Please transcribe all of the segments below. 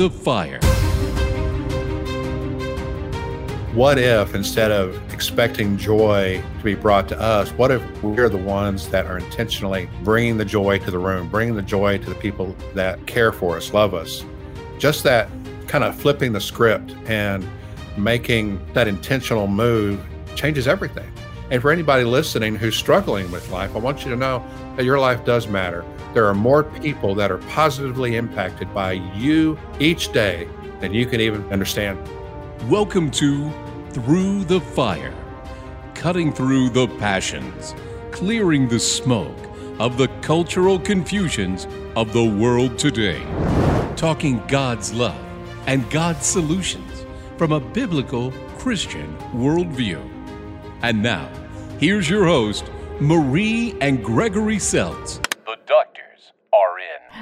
the Fire. What if instead of expecting joy to be brought to us, what if we're the ones that are intentionally bringing the joy to the room, bringing the joy to the people that care for us, love us? Just that kind of flipping the script and making that intentional move changes everything. And for anybody listening who's struggling with life, I want you to know that your life does matter. There are more people that are positively impacted by you each day than you can even understand. Welcome to Through the Fire, cutting through the passions, clearing the smoke of the cultural confusions of the world today, talking God's love and God's solutions from a biblical Christian worldview. And now, here's your host, Marie and Gregory Seltz. The doctors are in.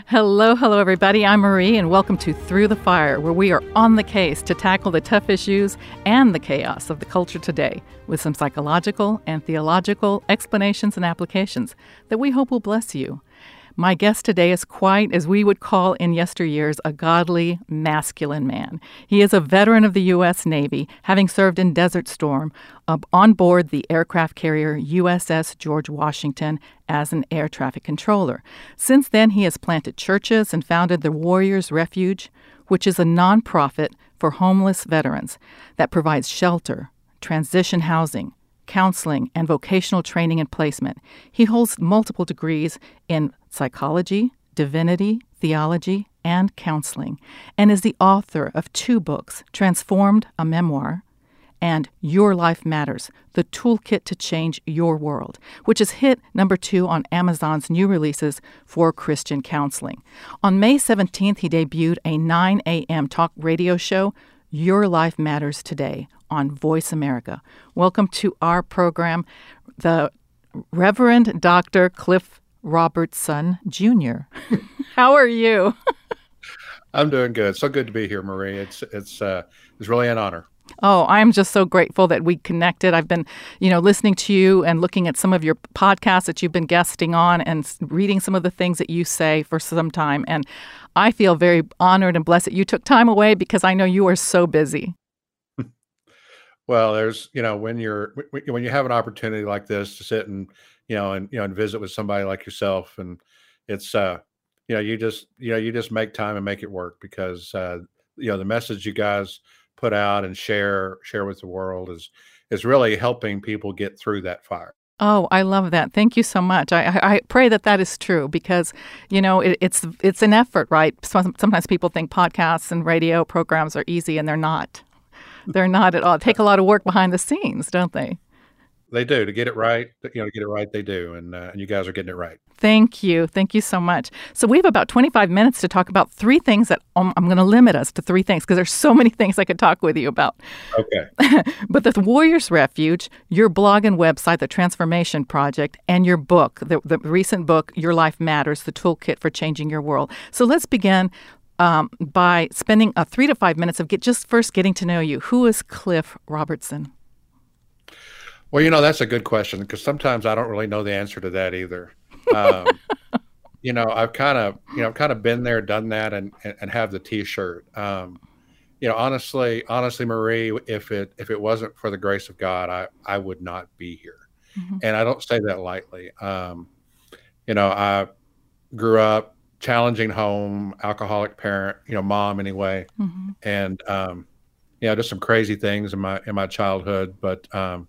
Hello, hello, everybody. I'm Marie, and welcome to Through the Fire, where we are on the case to tackle the tough issues and the chaos of the culture today with some psychological and theological explanations and applications that we hope will bless you. My guest today is quite, as we would call in yesteryears, a godly, masculine man. He is a veteran of the U.S. Navy, having served in Desert Storm uh, on board the aircraft carrier USS George Washington as an air traffic controller. Since then, he has planted churches and founded the Warriors Refuge, which is a nonprofit for homeless veterans that provides shelter, transition housing, counseling, and vocational training and placement. He holds multiple degrees in psychology, divinity, theology, and counseling, and is the author of two books Transformed, a memoir, and Your Life Matters The Toolkit to Change Your World, which has hit number two on Amazon's new releases for Christian counseling. On May 17th, he debuted a 9 a.m. talk radio show, Your Life Matters Today, on Voice America. Welcome to our program, the Reverend Dr. Cliff Robertson Jr. How are you? I'm doing good. So good to be here, Marie. It's it's uh, it's really an honor. Oh, I'm just so grateful that we connected. I've been, you know, listening to you and looking at some of your podcasts that you've been guesting on and reading some of the things that you say for some time. And I feel very honored and blessed that you took time away because I know you are so busy. Well, there's, you know, when you're when you have an opportunity like this to sit and, you know, and you know, and visit with somebody like yourself, and it's, uh, you know, you just, you know, you just make time and make it work because, uh, you know, the message you guys put out and share share with the world is is really helping people get through that fire. Oh, I love that. Thank you so much. I, I, pray that that is true because, you know, it, it's it's an effort, right? Sometimes people think podcasts and radio programs are easy, and they're not. They're not at all. take a lot of work behind the scenes, don't they? They do to get it right. You know, to get it right, they do, and uh, and you guys are getting it right. Thank you, thank you so much. So we have about 25 minutes to talk about three things that um, I'm going to limit us to three things because there's so many things I could talk with you about. Okay. but the Warriors Refuge, your blog and website, the Transformation Project, and your book, the, the recent book, Your Life Matters: The Toolkit for Changing Your World. So let's begin um, by spending a three to five minutes of get just first getting to know you. Who is Cliff Robertson? Well, you know that's a good question because sometimes I don't really know the answer to that either. Um, you know, I've kind of you know kind of been there, done that, and and have the T-shirt. Um, you know, honestly, honestly, Marie, if it if it wasn't for the grace of God, I I would not be here, mm-hmm. and I don't say that lightly. Um, you know, I grew up challenging home, alcoholic parent, you know, mom anyway, mm-hmm. and um, you know, just some crazy things in my in my childhood. But um,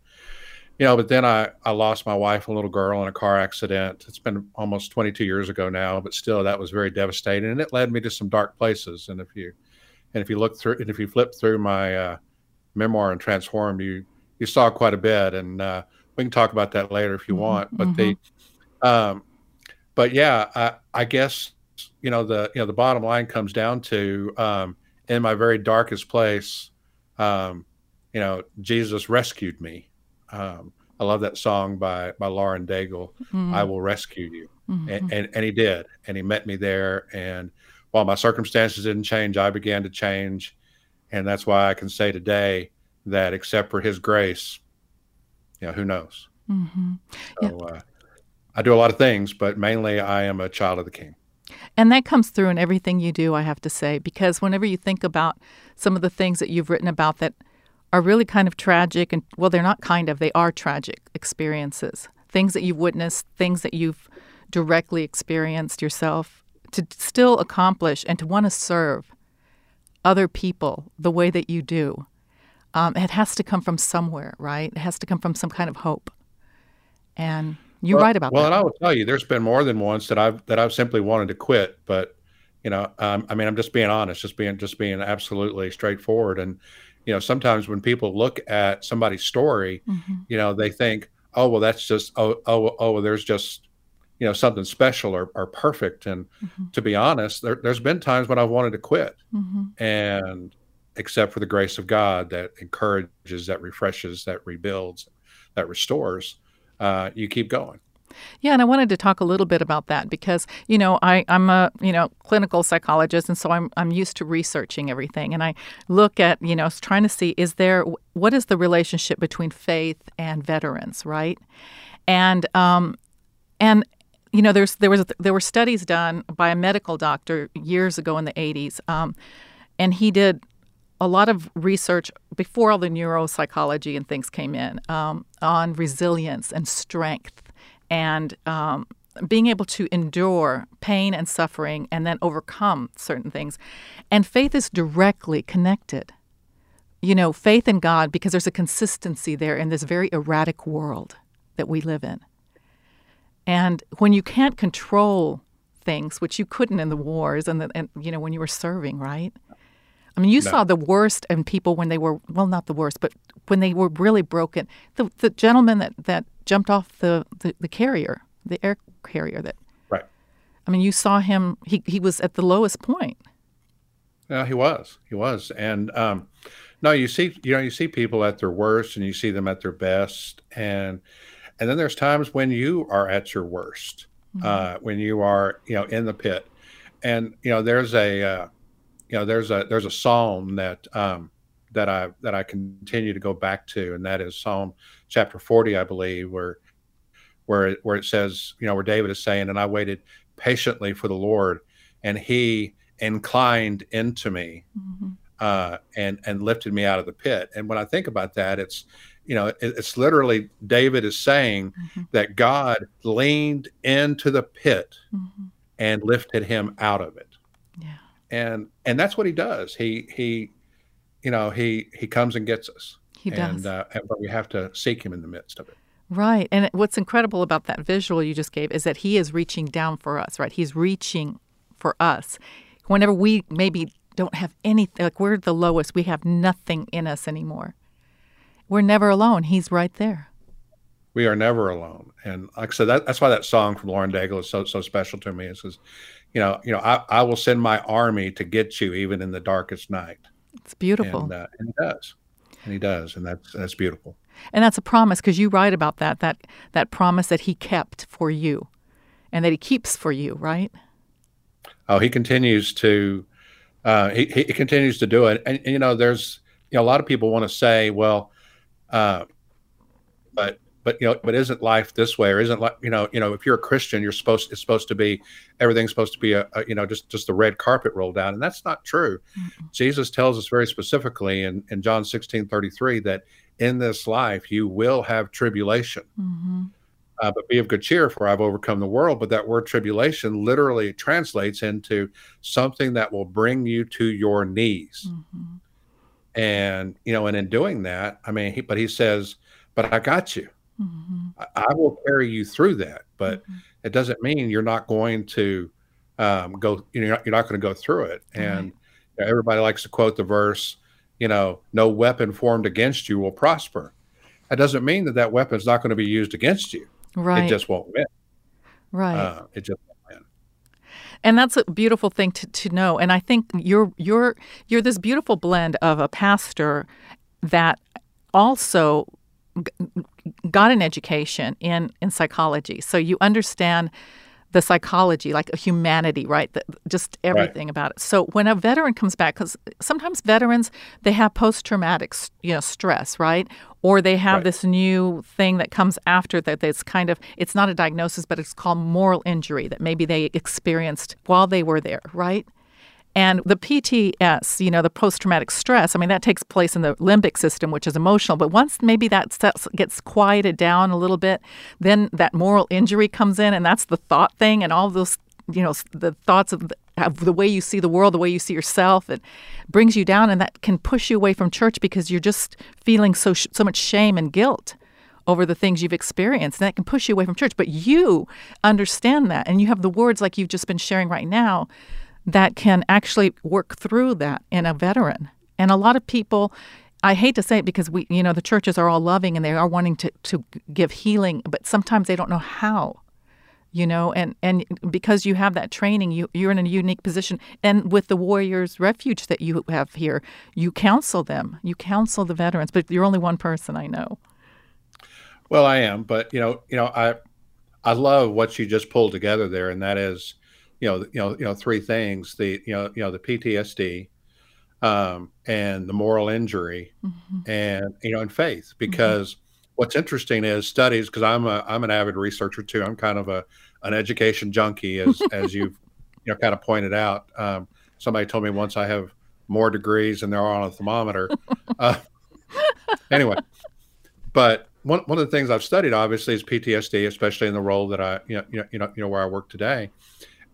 you know, but then I I lost my wife and little girl in a car accident. It's been almost 22 years ago now, but still, that was very devastating, and it led me to some dark places. And if you and if you look through and if you flip through my uh, memoir and transformed, you you saw quite a bit, and uh, we can talk about that later if you mm-hmm. want. But mm-hmm. the um, but yeah, I, I guess you know the you know the bottom line comes down to um, in my very darkest place um, you know jesus rescued me um, i love that song by by lauren daigle mm-hmm. i will rescue you mm-hmm. and, and, and he did and he met me there and while my circumstances didn't change i began to change and that's why i can say today that except for his grace you know who knows mm-hmm. so yeah. uh, i do a lot of things but mainly i am a child of the king And that comes through in everything you do, I have to say, because whenever you think about some of the things that you've written about that are really kind of tragic, and well, they're not kind of, they are tragic experiences, things that you've witnessed, things that you've directly experienced yourself, to still accomplish and to want to serve other people the way that you do. Um, it has to come from somewhere, right? It has to come from some kind of hope. And you well, write about well, that. and I will tell you, there's been more than once that I've that I've simply wanted to quit, but you know, um, I mean, I'm just being honest, just being just being absolutely straightforward. And you know, sometimes when people look at somebody's story, mm-hmm. you know, they think, oh, well, that's just oh oh oh, there's just you know something special or, or perfect. And mm-hmm. to be honest, there, has been times when I've wanted to quit, mm-hmm. and except for the grace of God that encourages, that refreshes, that rebuilds, that restores uh, you keep going. Yeah, and I wanted to talk a little bit about that because you know I, I'm a you know clinical psychologist, and so I'm I'm used to researching everything, and I look at you know trying to see is there what is the relationship between faith and veterans, right? And um, and you know there's there was there were studies done by a medical doctor years ago in the 80s, um, and he did a lot of research before all the neuropsychology and things came in um, on resilience and strength and um, being able to endure pain and suffering and then overcome certain things. And faith is directly connected. You know, faith in God, because there's a consistency there in this very erratic world that we live in. And when you can't control things, which you couldn't in the wars and, the, and you know, when you were serving, right? I mean, you no. saw the worst in people when they were well, not the worst, but when they were really broken. The the gentleman that that jumped off the the, the carrier, the air carrier, that right. I mean, you saw him. He he was at the lowest point. Yeah, he was. He was, and um, no, you see, you know, you see people at their worst, and you see them at their best, and and then there's times when you are at your worst, mm-hmm. uh, when you are, you know, in the pit, and you know, there's a uh, you know there's a there's a psalm that um, that I that I continue to go back to, and that is Psalm chapter 40, I believe, where where it, where it says, you know, where David is saying, "And I waited patiently for the Lord, and He inclined into me, mm-hmm. uh, and and lifted me out of the pit." And when I think about that, it's you know, it, it's literally David is saying mm-hmm. that God leaned into the pit mm-hmm. and lifted him out of it and and that's what he does. He he, you know, he he comes and gets us. He does, and, uh, but we have to seek him in the midst of it. Right, and what's incredible about that visual you just gave is that he is reaching down for us. Right, he's reaching for us. Whenever we maybe don't have anything, like we're the lowest, we have nothing in us anymore. We're never alone. He's right there. We are never alone, and like I said, that, that's why that song from Lauren Daigle is so so special to me. It says, you know, you know, I, I will send my army to get you even in the darkest night. It's beautiful, and, uh, and he does, and he does, and that's that's beautiful. And that's a promise because you write about that that that promise that he kept for you, and that he keeps for you, right? Oh, he continues to uh, he he continues to do it, and, and, you know, there's you know a lot of people want to say, well, uh, but but you know, but isn't life this way, or isn't like you know, you know, if you're a Christian, you're supposed it's supposed to be everything's supposed to be a, a you know just just the red carpet rolled out, and that's not true. Mm-hmm. Jesus tells us very specifically in in John 16 33 that in this life you will have tribulation. Mm-hmm. Uh, but be of good cheer, for I've overcome the world. But that word tribulation literally translates into something that will bring you to your knees. Mm-hmm. And you know, and in doing that, I mean, he, but he says, "But I got you." Mm-hmm. I, I, will carry you through that, but mm-hmm. it doesn't mean you're not going to um, go. You know, you're not, not going to go through it. And you know, everybody likes to quote the verse, you know, no weapon formed against you will prosper. That doesn't mean that that weapon is not going to be used against you. Right. It just won't win. Right. Uh, it just won't win. and that's a beautiful thing to, to know and i think you're you're you're this beautiful blend of a pastor that also got an education in, in psychology. So you understand the psychology, like a humanity, right? The, just everything right. about it. So when a veteran comes back, because sometimes veterans they have post traumatic, you know, stress, right? Or they have right. this new thing that comes after that. That's kind of it's not a diagnosis, but it's called moral injury that maybe they experienced while they were there, right? And the PTS, you know, the post traumatic stress, I mean, that takes place in the limbic system, which is emotional. But once maybe that gets quieted down a little bit, then that moral injury comes in, and that's the thought thing, and all those, you know, the thoughts of the, of the way you see the world, the way you see yourself, it brings you down, and that can push you away from church because you're just feeling so so much shame and guilt over the things you've experienced, and that can push you away from church. But you understand that, and you have the words like you've just been sharing right now that can actually work through that in a veteran. And a lot of people, I hate to say it because we, you know, the churches are all loving and they are wanting to, to give healing, but sometimes they don't know how. You know, and, and because you have that training, you, you're in a unique position. And with the Warriors Refuge that you have here, you counsel them, you counsel the veterans, but you're only one person I know. Well, I am, but you know, you know, I I love what you just pulled together there, and that is you know, you know, you know, three things: the you know, you know, the PTSD, um, and the moral injury, mm-hmm. and you know, and faith. Mm-hmm. Because mm-hmm. what's interesting is studies. Because I'm a I'm an avid researcher too. I'm kind of a an education junkie, as as you've you know kind of pointed out. Um, somebody told me once I have more degrees than there are on a thermometer. uh, anyway, but one, one of the things I've studied obviously is PTSD, especially in the role that I you know you know you know, you know where I work today.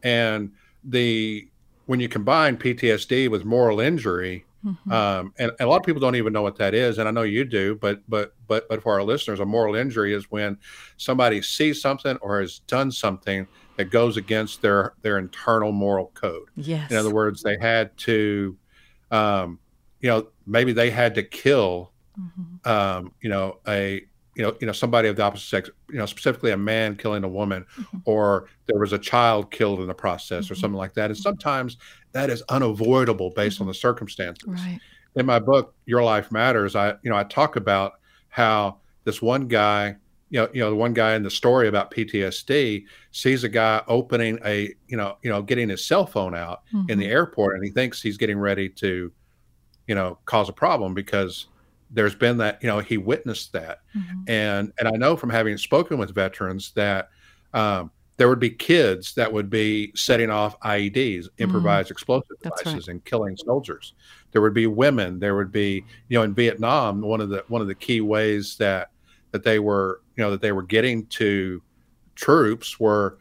And the when you combine PTSD with moral injury, mm-hmm. um, and, and, a lot of people don't even know what that is, and I know you do, but but but but for our listeners, a moral injury is when somebody sees something or has done something that goes against their their internal moral code. Yes. In other words, they had to, um, you know, maybe they had to kill, mm-hmm. um, you know, a you know, you know, somebody of the opposite sex, you know, specifically a man killing a woman, mm-hmm. or there was a child killed in the process, mm-hmm. or something like that. And mm-hmm. sometimes that is unavoidable based on mm-hmm. the circumstances. Right. In my book, Your Life Matters, I, you know, I talk about how this one guy, you know, you know, the one guy in the story about PTSD sees a guy opening a, you know, you know, getting his cell phone out in the mm-hmm. airport, and he thinks he's getting ready to, you know, cause a problem because there's been that you know he witnessed that mm-hmm. and and i know from having spoken with veterans that um, there would be kids that would be setting off ieds improvised mm-hmm. explosive devices right. and killing soldiers there would be women there would be you know in vietnam one of the one of the key ways that that they were you know that they were getting to troops were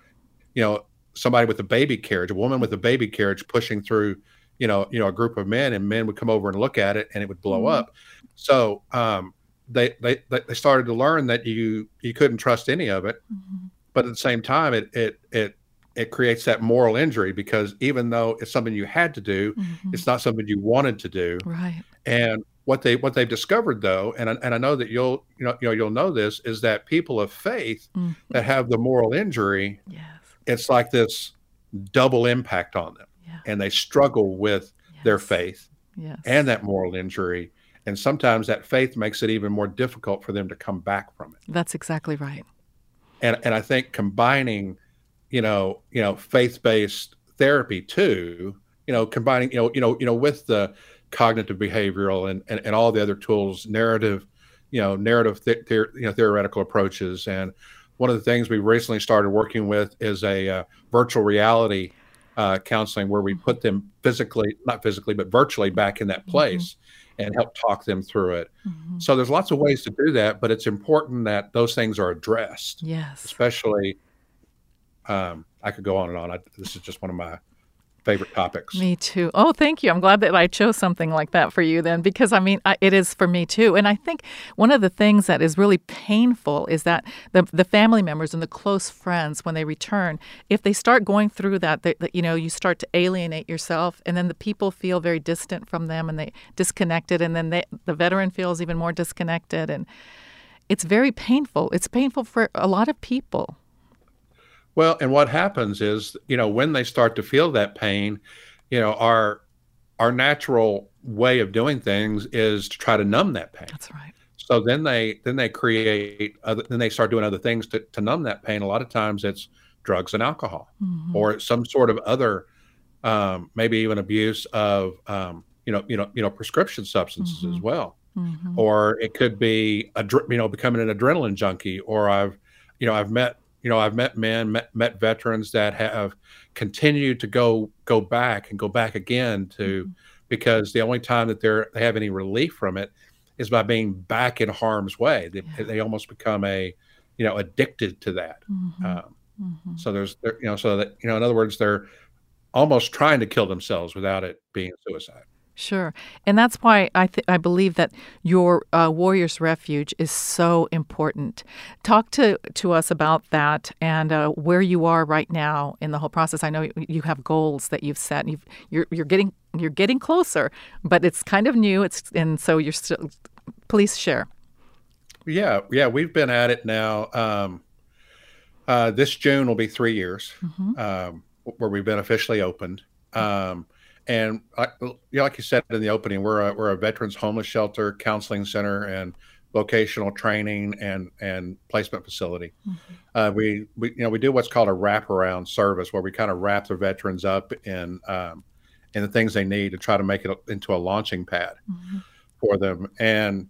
you know somebody with a baby carriage a woman with a baby carriage pushing through you know you know a group of men and men would come over and look at it and it would blow mm-hmm. up so um, they, they they started to learn that you you couldn't trust any of it, mm-hmm. but at the same time, it it it it creates that moral injury because even though it's something you had to do, mm-hmm. it's not something you wanted to do. Right. And what they what they've discovered though, and and I know that you'll you know you know you'll know this is that people of faith mm-hmm. that have the moral injury, yes. it's like this double impact on them, yeah. and they struggle with yes. their faith yes. and that moral injury and sometimes that faith makes it even more difficult for them to come back from it that's exactly right and and i think combining you know you know faith-based therapy too you know combining you know you know you know with the cognitive behavioral and and, and all the other tools narrative you know narrative th- th- you know theoretical approaches and one of the things we recently started working with is a uh, virtual reality uh, counseling where we put them physically not physically but virtually back in that mm-hmm. place and help talk them through it. Mm-hmm. So there's lots of ways to do that, but it's important that those things are addressed. Yes. Especially, um, I could go on and on. I, this is just one of my favorite topics. Me too. Oh, thank you. I'm glad that I chose something like that for you then, because I mean, I, it is for me too. And I think one of the things that is really painful is that the the family members and the close friends, when they return, if they start going through that, they, you know, you start to alienate yourself, and then the people feel very distant from them, and they disconnected, and then they, the veteran feels even more disconnected, and it's very painful. It's painful for a lot of people. Well, and what happens is, you know, when they start to feel that pain, you know, our our natural way of doing things is to try to numb that pain. That's right. So then they then they create other, then they start doing other things to, to numb that pain. A lot of times it's drugs and alcohol, or some sort of other, um, maybe even abuse of um, you know you know you know prescription substances as well, or it could be a dr- you know becoming an adrenaline junkie, or I've you know I've met you know I've met men met, met veterans that have continued to go go back and go back again to mm-hmm. because the only time that they're they have any relief from it is by being back in harm's way. They, they almost become a, you know, addicted to that. Mm-hmm. Um, mm-hmm. So there's, you know, so that you know, in other words, they're almost trying to kill themselves without it being suicide. Sure, and that's why I th- I believe that your uh, Warriors Refuge is so important. Talk to to us about that and uh, where you are right now in the whole process. I know you have goals that you've set. And you've, you're you're getting you're getting closer, but it's kind of new. It's and so you're still. Please share. Yeah, yeah, we've been at it now. Um, uh, this June will be three years um, where we've been officially opened. Um, and like, yeah, like you said in the opening, we're a, we're a veterans homeless shelter, counseling center, and vocational training and and placement facility. Uh, we we you know we do what's called a wraparound service where we kind of wrap the veterans up in um, in the things they need to try to make it into a launching pad for them. And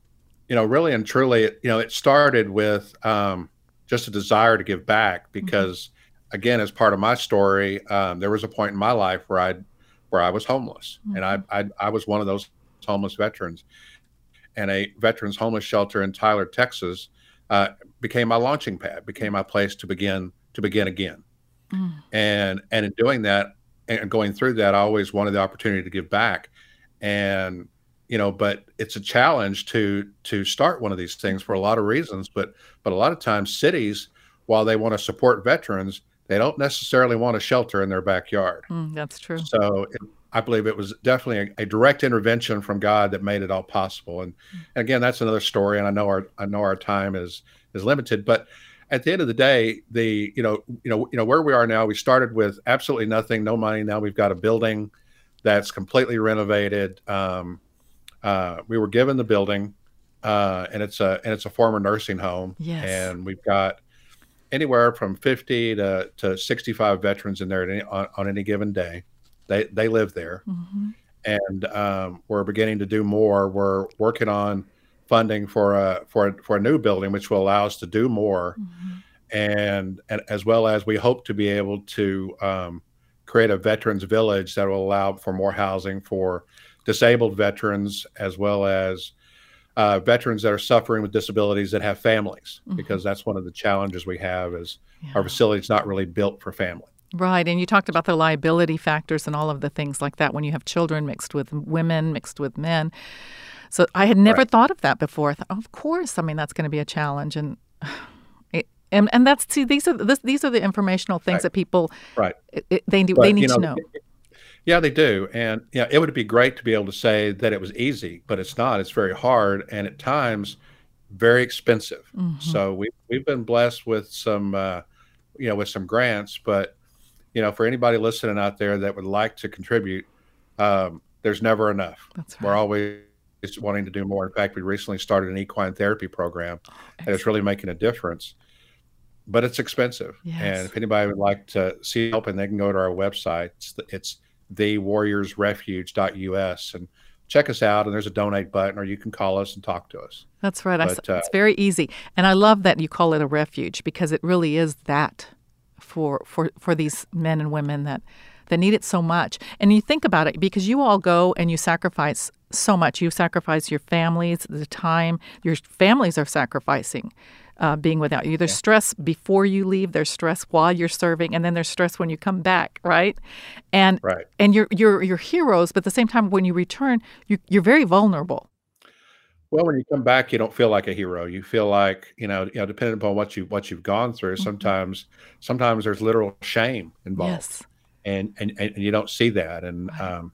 you know, really and truly, it, you know, it started with um, just a desire to give back because, again, as part of my story, um, there was a point in my life where I where I was homeless, and I, I I was one of those homeless veterans, and a veterans homeless shelter in Tyler, Texas, uh, became my launching pad, became my place to begin to begin again, and and in doing that and going through that, I always wanted the opportunity to give back, and you know but it's a challenge to to start one of these things for a lot of reasons. But but a lot of times cities while they want to support veterans they don't necessarily want a shelter in their backyard Mm, that's true. so it, i believe it was definitely a, a direct intervention from god that made it all possible and, and again that's another story and i know our i know our time is is limited but at the end of the day the you know you know you know where we are now we started with absolutely nothing no money now we've got a building that's completely renovated um, uh, we were given the building, uh, and it's a and it's a former nursing home. Yes. And we've got anywhere from 50 to, to 65 veterans in there any, on, on any given day. They they live there, and um, we're beginning to do more. We're working on funding for a for a, for a new building, which will allow us to do more, and, and as well as we hope to be able to um, create a veterans village that will allow for more housing for disabled veterans as well as uh, veterans that are suffering with disabilities that have families because that's one of the challenges we have is our facility is not really built for family Right, and you talked about the liability factors and all of the things like that when you have children mixed with women, mixed with men. So I had never Right. thought of that before. Thought, of course, I mean that's going to be a challenge, and it, and and that's see these are this, these are the informational things Right. that people right it, it- they do, But, they you need to know. Yeah, they do. And yeah, it would be great to be able to say that it was easy, but it's not. It's very hard and at times very expensive. Mm-hmm. So we we've been blessed with some uh, you know, with some grants, but you know, for anybody listening out there that would like to contribute, um, there's never enough. That's We're always wanting to do more. In fact, we recently started an equine therapy program that is really making a difference. But it's expensive. Yes. And if anybody would like to see help, and they can go to our website. It's, it's thewarriorsrefuge.us and check us out. And there's a donate button, or you can call us and talk to us. That's right. I But, uh, it's very easy, and I love that you call it a refuge because it really is that for for for these men and women that that need it so much. And you think about it because you all go and you sacrifice so much. You sacrifice your families, the time your families are sacrificing. Uh, being without you, there's stress before you leave. There's stress while you're serving, and then there's stress when you come back, right? And Right. and you're you're you're heroes, but at the same time, when you return, you, you're very vulnerable. Well, when you come back, you don't feel like a hero. You feel like you know, you know, depending upon what you what you've gone through. Sometimes, sometimes there's literal shame involved. Yes. and and, and you don't see that and um,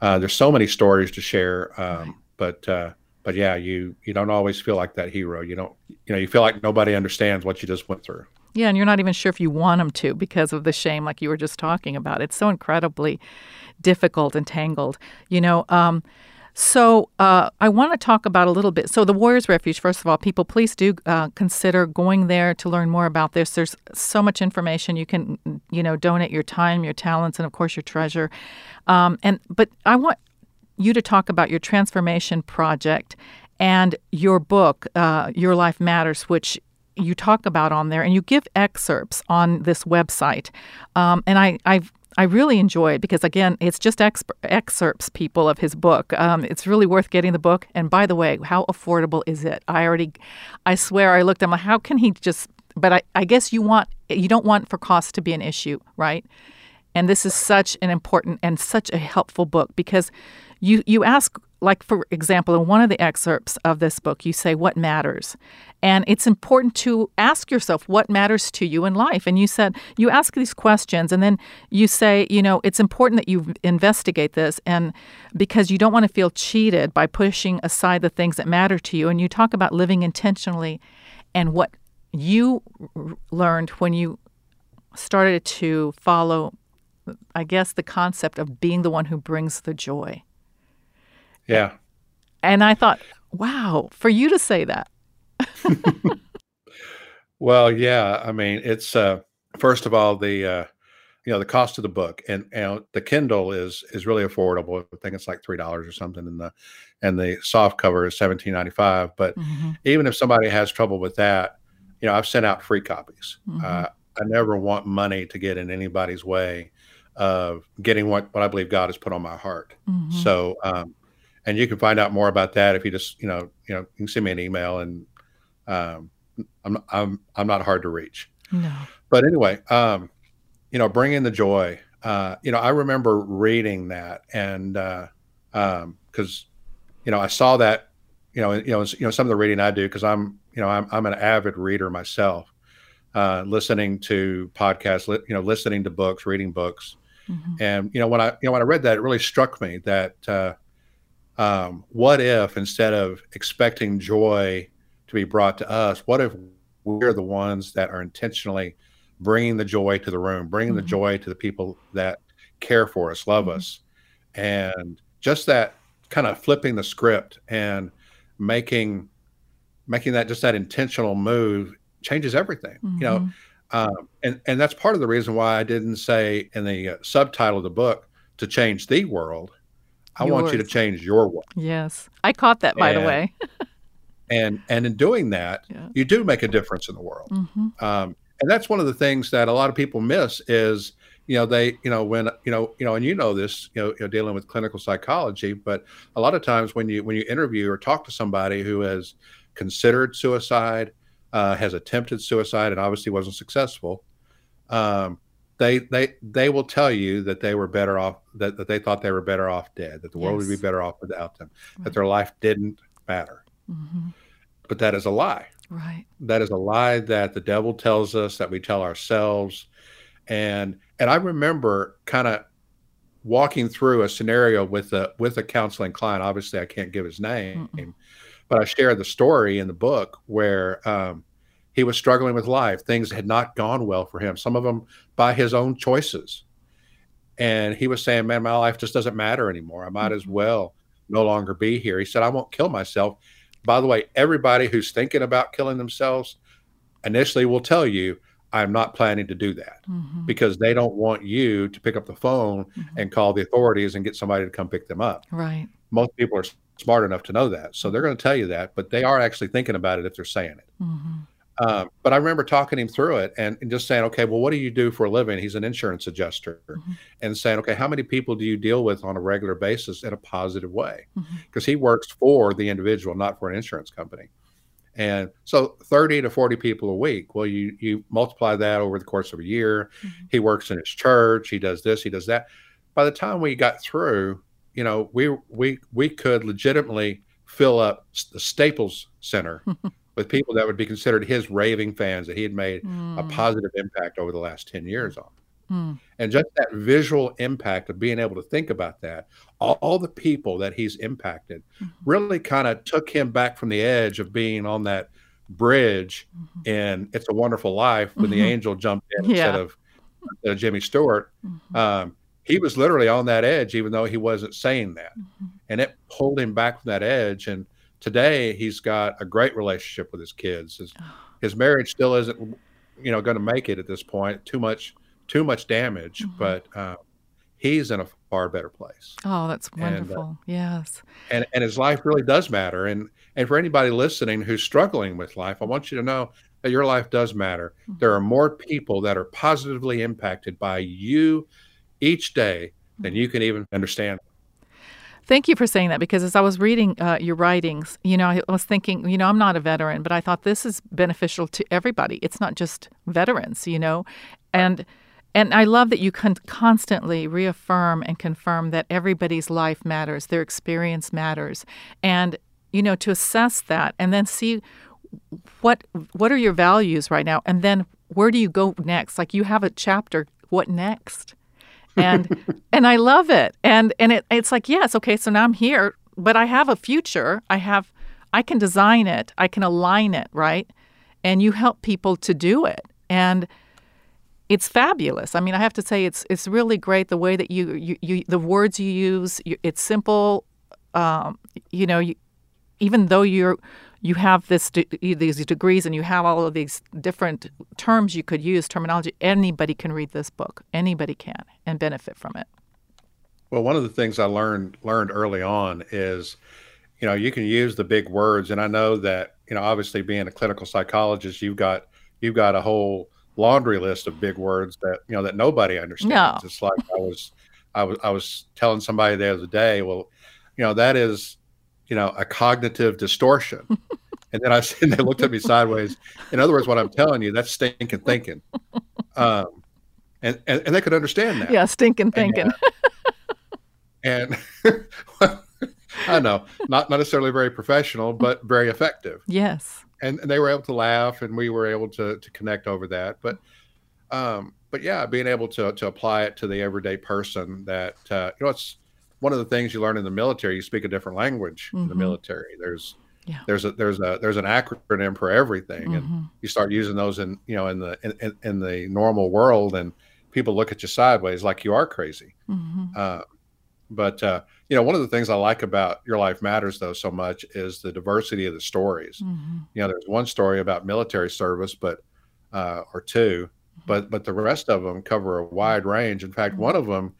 uh, there's so many stories to share um, but uh, but yeah you you don't always feel like that hero you don't you know you feel like nobody understands what you just went through Yeah, and you're not even sure if you want them to because of the shame, like you were just talking about. It's so incredibly difficult and tangled. You know, um, So uh, I want to talk about a little bit. So the Warriors Refuge, first of all, people, please do uh, consider going there to learn more about this. There's so much information you can, you know, donate your time, your talents, and of course your treasure. Um, and but I want you to talk about your transformation project and your book, uh, Your Life Matters, which you talk about on there, and you give excerpts on this website. Um, and I, I've I really enjoy it because, again, it's just ex- excerpts, people, of his book. Um, it's really worth getting the book. And by the way, how affordable is it? I already, I swear, I looked. I'm like, how can he just? But I, I guess you want, you don't want for cost to be an issue, right? And this is such an important and such a helpful book because you you ask like for example in one of the excerpts of this book you say what matters? And it's important to ask yourself what matters to you in life? And you said you ask these questions and then you say you know it's important that you investigate this and because you don't want to feel cheated by pushing aside the things that matter to you. And you talk about living intentionally and what you learned when you started to follow i guess the concept of being the one who brings the joy yeah. And I thought, wow, for you to say that. well, yeah. I mean, it's uh, first of all the uh, you know the cost of the book, and and the Kindle is is really affordable. I think it's like three dollars or something, and the and the soft cover is seventeen ninety five. But mm-hmm. even if somebody has trouble with that, you know, I've sent out free copies. Mm-hmm. Uh, I never want money to get in anybody's way of getting what what I believe God has put on my heart. Mm-hmm. So um, and you can find out more about that if you just you know you know you can send me an email and um, I'm I'm I'm not hard to reach. No. But anyway, um, you know, bring in the joy. Uh, you know, I remember reading that and because uh, um, you know I saw that you know you know you know some of the reading I do because I'm you know I'm I'm an avid reader myself, uh, listening to podcasts, li- you know, listening to books, reading books, mm-hmm. and you know when I you know when I read that, it really struck me that uh, um, what if instead of expecting joy to be brought to us, what if we're the ones that are intentionally bringing the joy to the room, bringing mm-hmm. the joy to the people that care for us, love mm-hmm. us, and just that kind of flipping the script and making making that just that intentional move changes everything. Mm-hmm. You know, mm-hmm. um, and and that's part of the reason why I didn't say in the uh, subtitle of the book to change the world I Yours. want you to change your world. Yes. I caught that, by and, the way. and and in doing that, yeah. you do make a difference in the world. Mm-hmm. Um, and that's one of the things that a lot of people miss is, you know, they, you know, when, you know, you know, and you know this, you know, you know, dealing with clinical psychology, but a lot of times when you when you interview or talk to somebody who has considered suicide, uh, has attempted suicide, and obviously wasn't successful, um, they they they will tell you that they were better off that, that they thought they were better off dead that the yes. world would be better off without them right. that their life didn't matter mm-hmm. but that is a lie right that is a lie that the devil tells us that we tell ourselves and and i remember kind of walking through a scenario with a with a counseling client obviously i can't give his name Mm-mm. but i share the story in the book where um, he was struggling with life. Things had not gone well for him, some of them by his own choices. And he was saying, Man, my life just doesn't matter anymore. I might as mm-hmm. well no longer be here. He said, I won't kill myself. By the way, everybody who's thinking about killing themselves initially will tell you, I'm not planning to do that mm-hmm. because they don't want you to pick up the phone mm-hmm. and call the authorities and get somebody to come pick them up. Right. Most people are smart enough to know that. So they're going to tell you that, but they are actually thinking about it if they're saying it. Mm-hmm. Um, but I remember talking him through it and, and, just saying, okay, well, what do you do for a living? He's an insurance adjuster, mm-hmm. and saying, okay, how many people do you deal with on a regular basis in a positive way? Because mm-hmm. he works for the individual, not for an insurance company. And so 30 to 40 people a week. Well, you you multiply that over the course of a year. Mm-hmm. He works in his church, he does this, he does that. By the time we got through, you know, we we we could legitimately fill up the Staples Center with people that would be considered his raving fans that he had made mm. a hmm. positive impact over the last 10 years on. Mm. And just that visual impact of being able to think about that, all, all the people that he's impacted mm-hmm. really kind of took him back from the edge of being on that bridge mm-hmm. in It's a Wonderful Life when mm-hmm. the angel jumped in yeah. instead of uh, Jimmy Stewart. Mm-hmm. Um, he was literally on that edge, even though he wasn't saying that. Mm-hmm. and it pulled him back from that edge. And today he's got a great relationship with his kids. His, his marriage still isn't, you know, going to make it at this point. Too much, too much damage, mm-hmm. but uh, he's in a far better place. Oh, that's wonderful. And, uh, yes. And and his life really does matter. And and for anybody listening who's struggling with life, I want you to know that your life does matter. Mm-hmm. There are more people that are positively impacted by you each day than you can even understand. Thank you for saying that because as I was reading uh, your writings, you know, I was thinking, you know, I'm not a veteran, but I thought this is beneficial to everybody. It's not just veterans, you know, and and I love that you can constantly reaffirm and confirm that everybody's life matters, their experience matters, and you know, to assess that and then see what what are your values right now, and then where do you go next? Like you have a chapter, what next? And and I love it. And and it, it's like yes, okay, so now I'm here, but I have a future. I have I can design it. I can align it, right? And you help people to do it. And it's fabulous. I mean, I have to say it's it's really great the way that you you, you the words you use. You, it's simple. Um, you know, you, even though you're you have this these degrees and you have all of these different terms you could use terminology anybody can read this book. Anybody can and benefit from it. Well one of the things i learned learned early on is you know you can use the big words. And i know that you know obviously being a clinical psychologist you've got you've got a whole laundry list of big words that you know that nobody understands. No. it's like i was i was i was telling somebody the other day well you know that is you know, a cognitive distortion. and then I and they looked at me sideways. In other words, what I'm telling you, that's stinking thinking. Um, and, and, and they could understand that. Yeah, stinking thinking. And, and I know, not, not necessarily very professional, but very effective. Yes. And, and they were able to laugh, and we were able to to connect over that. But um, but yeah, being able to to apply it to the everyday person that uh, you know it's one of the things you learn in the military, you speak a different language mm-hmm. in the mm-hmm. military. There's yeah. there's a there's a there's an acronym for everything, mm-hmm. and you start using those in you know in the in, in, the normal world, and people look at you sideways like you are crazy. Mm-hmm. Uh, but uh, you know, one of the things I like about Your Life Matters though so much is the diversity of the stories. Mm-hmm. You know, there's one story about military service, but uh, or two, mm-hmm. but but the rest of them cover a wide range. In fact, one of them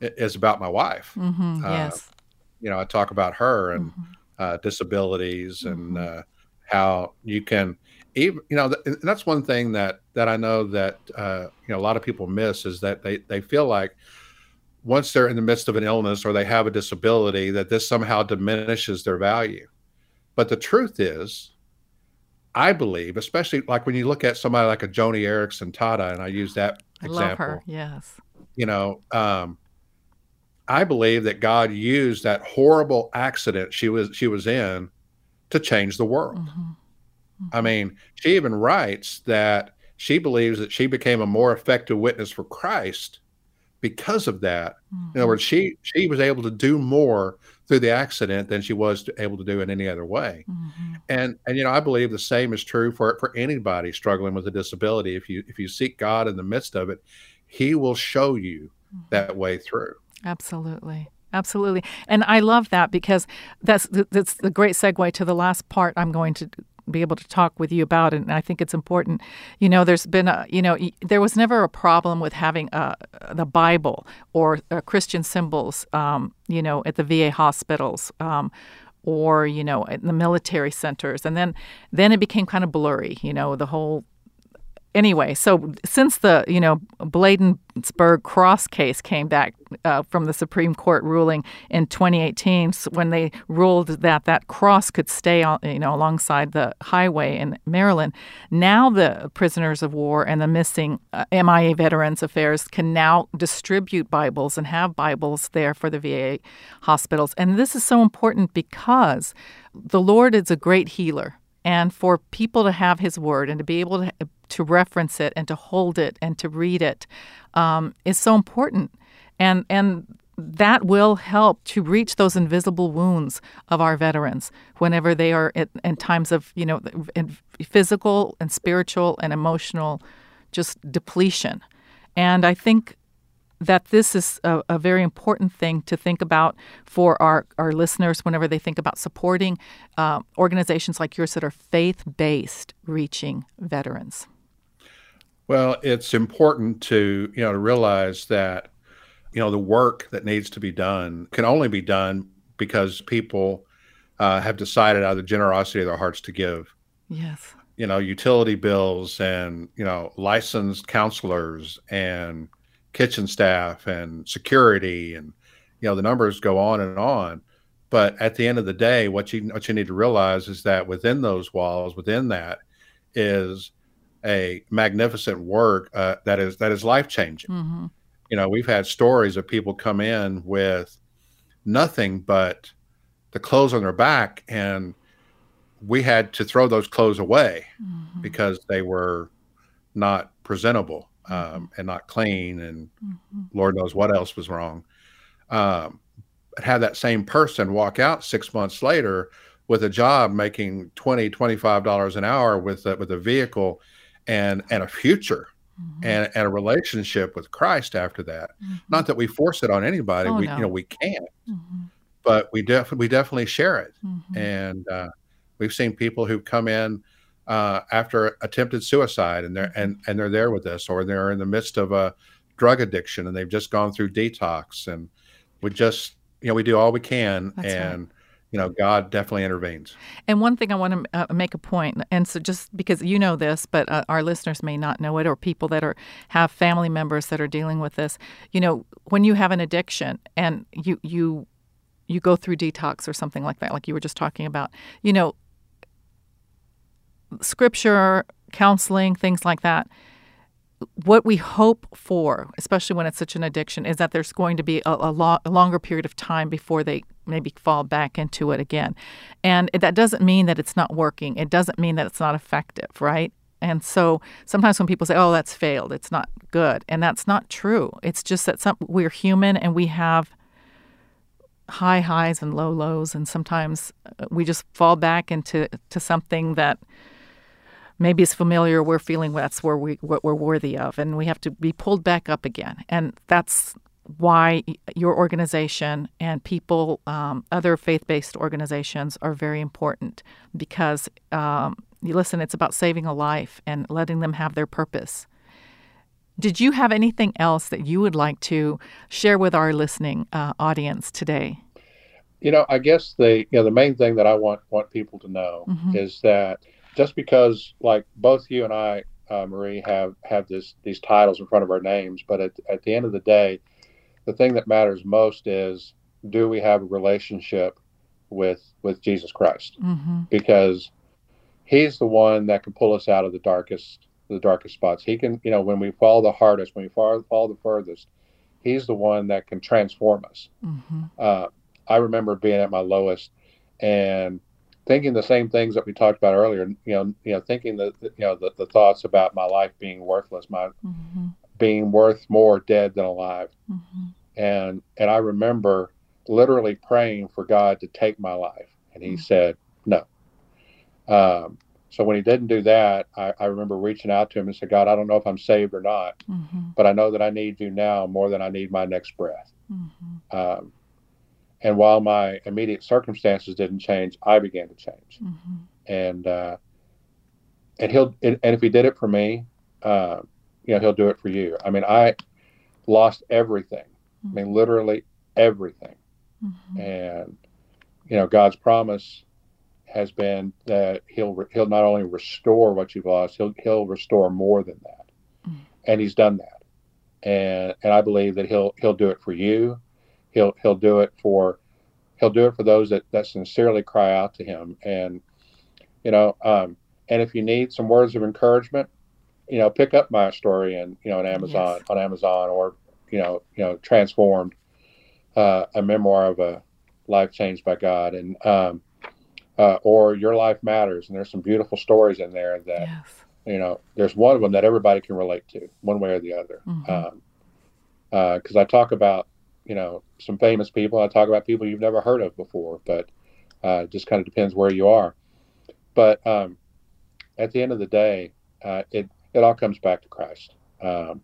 is about my wife. Mm-hmm, uh, yes. You know, I talk about her and mm-hmm. uh, disabilities and mm-hmm. uh, how you can even, you know, th- that's one thing that, that I know that, uh, you know, a lot of people miss is that they, they feel like once they're in the midst of an illness or they have a disability, that this somehow diminishes their value. But the truth is, I believe, especially like when you look at somebody like a Joni Eareckson Tada, and I use that I example. love her. Yes. You know, um, I believe that God used that horrible accident she was she was in to change the world. Mm-hmm. Mm-hmm. I mean, she even writes that she believes that she became a more effective witness for Christ because of that. Mm-hmm. In other mm-hmm. words, she she was able to do more through the accident than she was to, able to do in any other way. Mm-hmm. And and you know, I believe the same is true for for anybody struggling with a disability. If you if you seek God in the midst of it, He will show you that way through. Absolutely. Absolutely. And I love that because that's that's the great segue to the last part I'm going to be able to talk with you about and I think it's important. You know, there's been a, you know, there was never a problem with having a, uh, the Bible or uh, Christian symbols, um, you know, at the VA hospitals. Um, or you know in the military centers and then then it became kind of blurry you know the whole anyway, so since the you know Bladensburg cross case came back uh, from the Supreme Court ruling in 2018, when they ruled that that cross could stay on, you know alongside the highway in Maryland, now the prisoners of war and the missing uh, MIA Veterans Affairs can now distribute Bibles and have Bibles there for the VA hospitals, and this is so important because the Lord is a great healer and for people to have his word and to be able to to reference it and to hold it and to read it um, is so important. And and that will help to reach those invisible wounds of our veterans whenever they are in, in times of you know physical and spiritual and emotional just depletion. And I think that this is a, a, very important thing to think about for our, our listeners whenever they think about supporting uh, organizations like yours that are faith based reaching veterans? Well, it's important to you know to realize that you know the work that needs to be done can only be done because people uh, have decided out of the generosity of their hearts to give. Yes. You know, utility bills and you know licensed counselors and kitchen staff and security and you know the numbers go on and on but at the end of the day what you what you need to realize is that within those walls within that is a magnificent work uh, that is that is life changing mm-hmm. you know we've had stories of people come in with nothing but the clothes on their back and we had to throw those clothes away mm-hmm. because they were not presentable um, and not clean, and mm-hmm. Lord knows what else was wrong. Um, have that same person walk out six months later with a job making 20 $25 an hour with a, with a vehicle and, and a future mm-hmm. and, and a relationship with Christ after that. Mm-hmm. Not that we force it on anybody. Oh, we, no. you know, we can't, mm-hmm. but we definitely, we definitely share it. Mm-hmm. And, uh, we've seen people who come in, uh, after attempted suicide and they're and, and they're there with us or they're in the midst of a drug addiction and they've just gone through detox and we just you know we do all we can That's and right. you know god definitely intervenes and one thing i want to uh, make a point and so just because you know this but uh, our listeners may not know it or people that are have family members that are dealing with this you know when you have an addiction and you you you go through detox or something like that like you were just talking about you know scripture, counseling, things like that, what we hope for, especially when it's such an addiction, is that there's going to be a, a, lo- a, longer period of time before they maybe fall back into it again. And that doesn't mean that it's not working. It doesn't mean that it's not effective, right? And so sometimes when people say, "Oh, that's failed. It's not good," and that's not true. It's just that some we're human and we have high highs and low lows, and sometimes uh, we just fall back into to something that maybe it's familiar we're feeling that's where we what we're worthy of and we have to be pulled back up again. And that's why your organization and people um, other faith-based organizations are very important because um, you listen it's about saving a life and letting them have their purpose. Did you have anything else that you would like to share with our listening uh, audience today? You know i guess the you know the main thing that i want want people to know mm-hmm. is that just because like both you and I, uh, Marie, have have this these titles in front of our names, but at, at the end of the day, the thing that matters most is do we have a relationship with with Jesus Christ? Mm-hmm. Because He's the one that can pull us out of the darkest the darkest spots. He can, you know, when we fall the hardest, when we fall, fall the furthest, He's the one that can transform us. Mm-hmm. Uh, I remember being at my lowest and thinking the same things that we talked about earlier. You know, you know, thinking the you know the, the thoughts about my life being worthless, my mm-hmm. being worth more dead than alive, mm-hmm. and and I remember literally praying for God to take my life, and He mm-hmm. said no. Um, so when He didn't do that, I, I, remember reaching out to Him and said, God, I don't know if I'm saved or not, mm-hmm. but I know that I need you now more than I need my next breath. Mm-hmm. Um, and while my immediate circumstances didn't change, I began to change. Mm-hmm. And uh, and he'll and if he did it for me, uh, you know, he'll do it for you. I mean, I lost everything. Mm-hmm. I mean, literally everything. Mm-hmm. And you know, God's promise has been that he'll he'll not only restore what you've lost, he'll he'll restore more than that. Mm-hmm. And he's done that. And and I believe that he'll he'll do it for you he'll he'll do it for he'll do it for those that that sincerely cry out to him and you know um, and if you need some words of encouragement you know pick up my story and you know on amazon yes. on amazon or you know you know transformed uh, a memoir of a life changed by god and um, uh, or your life matters and there's some beautiful stories in there that yes. you know there's one of them that everybody can relate to one way or the other mm-hmm. um, because uh, i talk about you know some famous people. I talk about people you've never heard of before, but uh, it just kind of depends where you are. But um, at the end of the day, uh, it it all comes back to Christ. Um,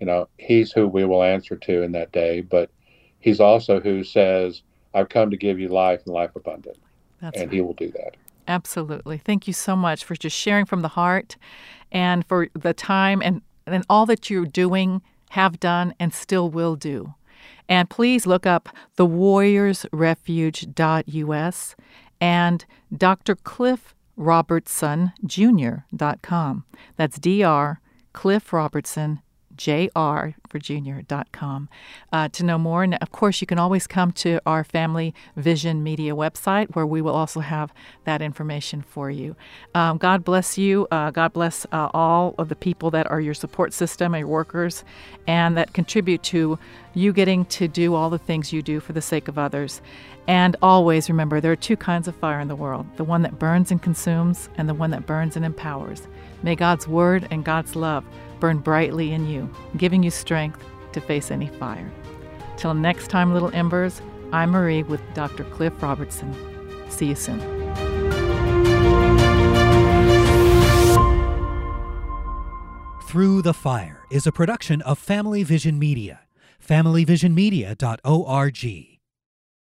you know, he's who we will answer to in that day, but he's also who says, I've come to give you life and life abundant. That's and right. he will do that. Absolutely. Thank you so much for just sharing from the heart and for the time and, and all that you're doing, have done, and still will do. And please look up thewarriorsrefuge.us and Dr. Cliff Robertson Jr.com. That's Dr. Cliff Robertson jr for junior.com uh, to know more. And of course you can always come to our family vision media website where we will also have that information for you. Um, god bless you. Uh, god bless uh, all of the people that are your support system your workers and that contribute to you getting to do all the things you do for the sake of others. And always remember there are two kinds of fire in the world the one that burns and consumes and the one that burns and empowers may god's word and god's love burn brightly in you, giving you strength to face any fire. Till next time, little embers, I'm Marie with Dr. Cliff Robertson. See you soon. Through the Fire is a production of Family Vision Media. FamilyVisionMedia.org.